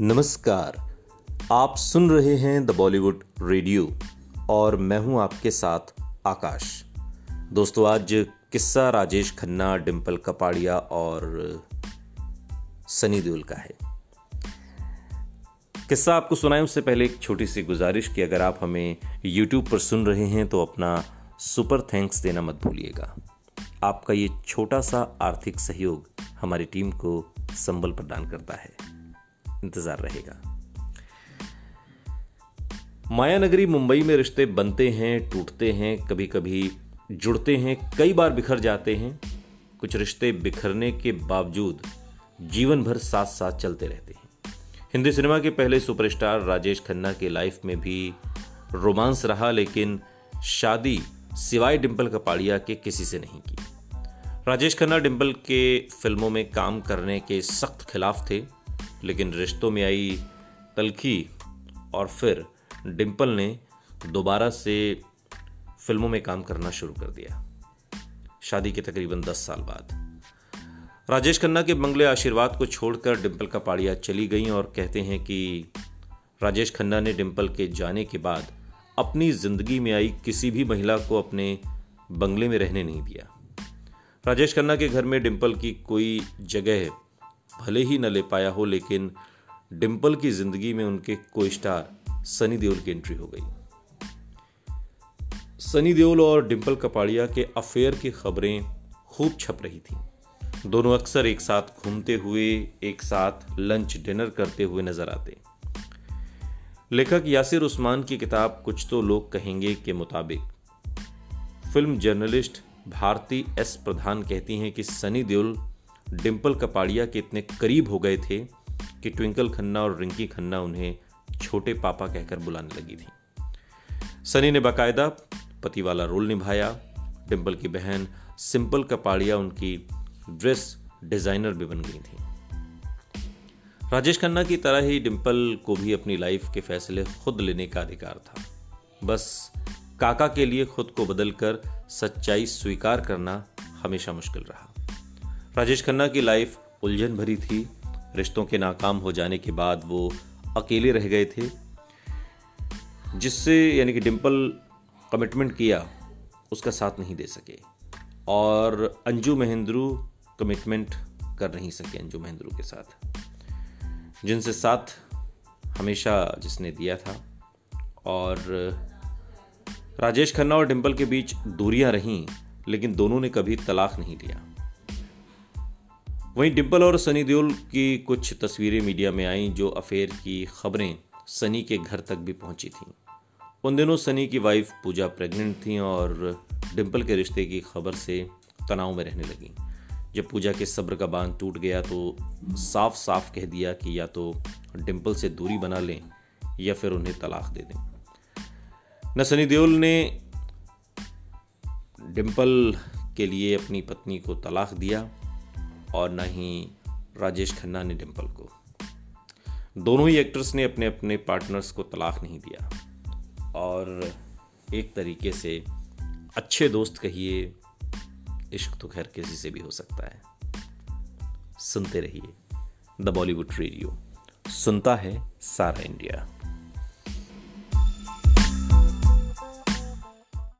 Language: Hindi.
नमस्कार। आप सुन रहे हैं द बॉलीवुड रेडियो और मैं हूँ आपके साथ आकाश। दोस्तों, आज किस्सा राजेश खन्ना डिम्पल कपाड़िया और सनी देओल का है। किस्सा आपको सुनाएँ, उससे पहले एक छोटी सी गुजारिश कि अगर आप हमें YouTube पर सुन रहे हैं तो अपना सुपर थैंक्स देना मत भूलिएगा। आपका ये छोटा सा आर्थिक सहयोग हमारी टीम को संबल प्रदान करता है। इंतज़ार रहेगा। माया नगरी मुंबई में रिश्ते बनते हैं, टूटते हैं कभी कभी जुड़ते हैं, कई बार बिखर जाते हैं। कुछ रिश्ते बिखरने के बावजूद जीवन भर साथ साथ चलते रहते हैं। हिंदी सिनेमा के पहले सुपरस्टार राजेश खन्ना के लाइफ में भी रोमांस रहा, लेकिन शादी सिवाय डिम्पल कपाड़िया के किसी से नहीं की। राजेश खन्ना डिम्पल के फ़िल्मों में काम करने के सख्त खिलाफ थे। लेकिन रिश्तों में आई तलखी और फिर डिम्पल ने दोबारा से फ़िल्मों में काम करना शुरू कर दिया। शादी के तकरीबन दस साल बाद। राजेश खन्ना के बंगले आशीर्वाद को छोड़कर डिम्पल का पाड़िया चली गई और कहते हैं कि राजेश खन्ना ने डिम्पल के जाने के बाद अपनी ज़िंदगी में आई किसी भी महिला को अपने बंगले में रहने नहीं दिया। राजेश खन्ना के घर में डिम्पल की कोई जगह भले ही न ले पाया हो, लेकिन डिम्पल की ज़िंदगी में उनके को स्टार सनी देओल की एंट्री हो गई। सनी देओल और डिम्पल कपाड़िया के अफेयर की खबरें खूब छप रही थी। दोनों अक्सर एक साथ घूमते हुए, एक साथ लंच डिनर करते हुए नज़र आते। लेखक यासिर उस्मान की किताब कुछ तो लोग कहेंगे के मुताबिक। Film journalist Bharati S Pradhan कहती हैं कि सनी देओल डिम्पल कपाड़िया के इतने करीब हो गए थे कि ट्विंकल खन्ना और रिंकी खन्ना उन्हें छोटे पापा कहकर बुलाने लगी थी। सनी ने बाकायदा पति वाला रोल निभाया। डिम्पल की बहन सिंपल कपाड़िया उनकी ड्रेस डिज़ाइनर भी बन गई थी। राजेश खन्ना की तरह ही डिम्पल को भी अपनी लाइफ के फैसले खुद लेने का अधिकार था। बस काका के लिए खुद को बदलकर सच्चाई स्वीकार करना हमेशा मुश्किल रहा। राजेश खन्ना की लाइफ उलझन भरी थी। रिश्तों के नाकाम हो जाने के बाद वो अकेले रह गए थे, जिससे यानी कि डिम्पल कमिटमेंट किया, उसका साथ नहीं दे सके। और अंजू महेंद्रू कमिटमेंट कर नहीं सके अंजू महेंद्रू के साथ। जिनसे साथ हमेशा जिसने दिया था। और राजेश खन्ना और डिम्पल के बीच दूरियाँ रहीं, लेकिन दोनों ने कभी तलाक नहीं लिया। वहीं डिम्पल और सनी देओल की कुछ तस्वीरें मीडिया में आईं जो अफेयर की खबरें सनी के घर तक भी पहुँची थीं। उन दिनों सनी की वाइफ पूजा प्रेग्नेंट थी और डिम्पल के रिश्ते की खबर से तनाव में रहने लगी। जब पूजा के सब्र का बाँध टूट गया तो साफ़ साफ़ कह दिया कि या तो डिम्पल से दूरी बना लें या फिर उन्हें तलाक दे दें। न सनी देओल ने डिम्पल के लिए अपनी पत्नी को तलाक दिया और ना ही राजेश खन्ना ने डिम्पल को। दोनों ही एक्टर्स ने अपने अपने पार्टनर्स को तलाक नहीं दिया। और एक तरीके से अच्छे दोस्त कहिए, इश्क तो खैर किसी से भी हो सकता है। सुनते रहिए द बॉलीवुड रेडियो सुनता है सारा इंडिया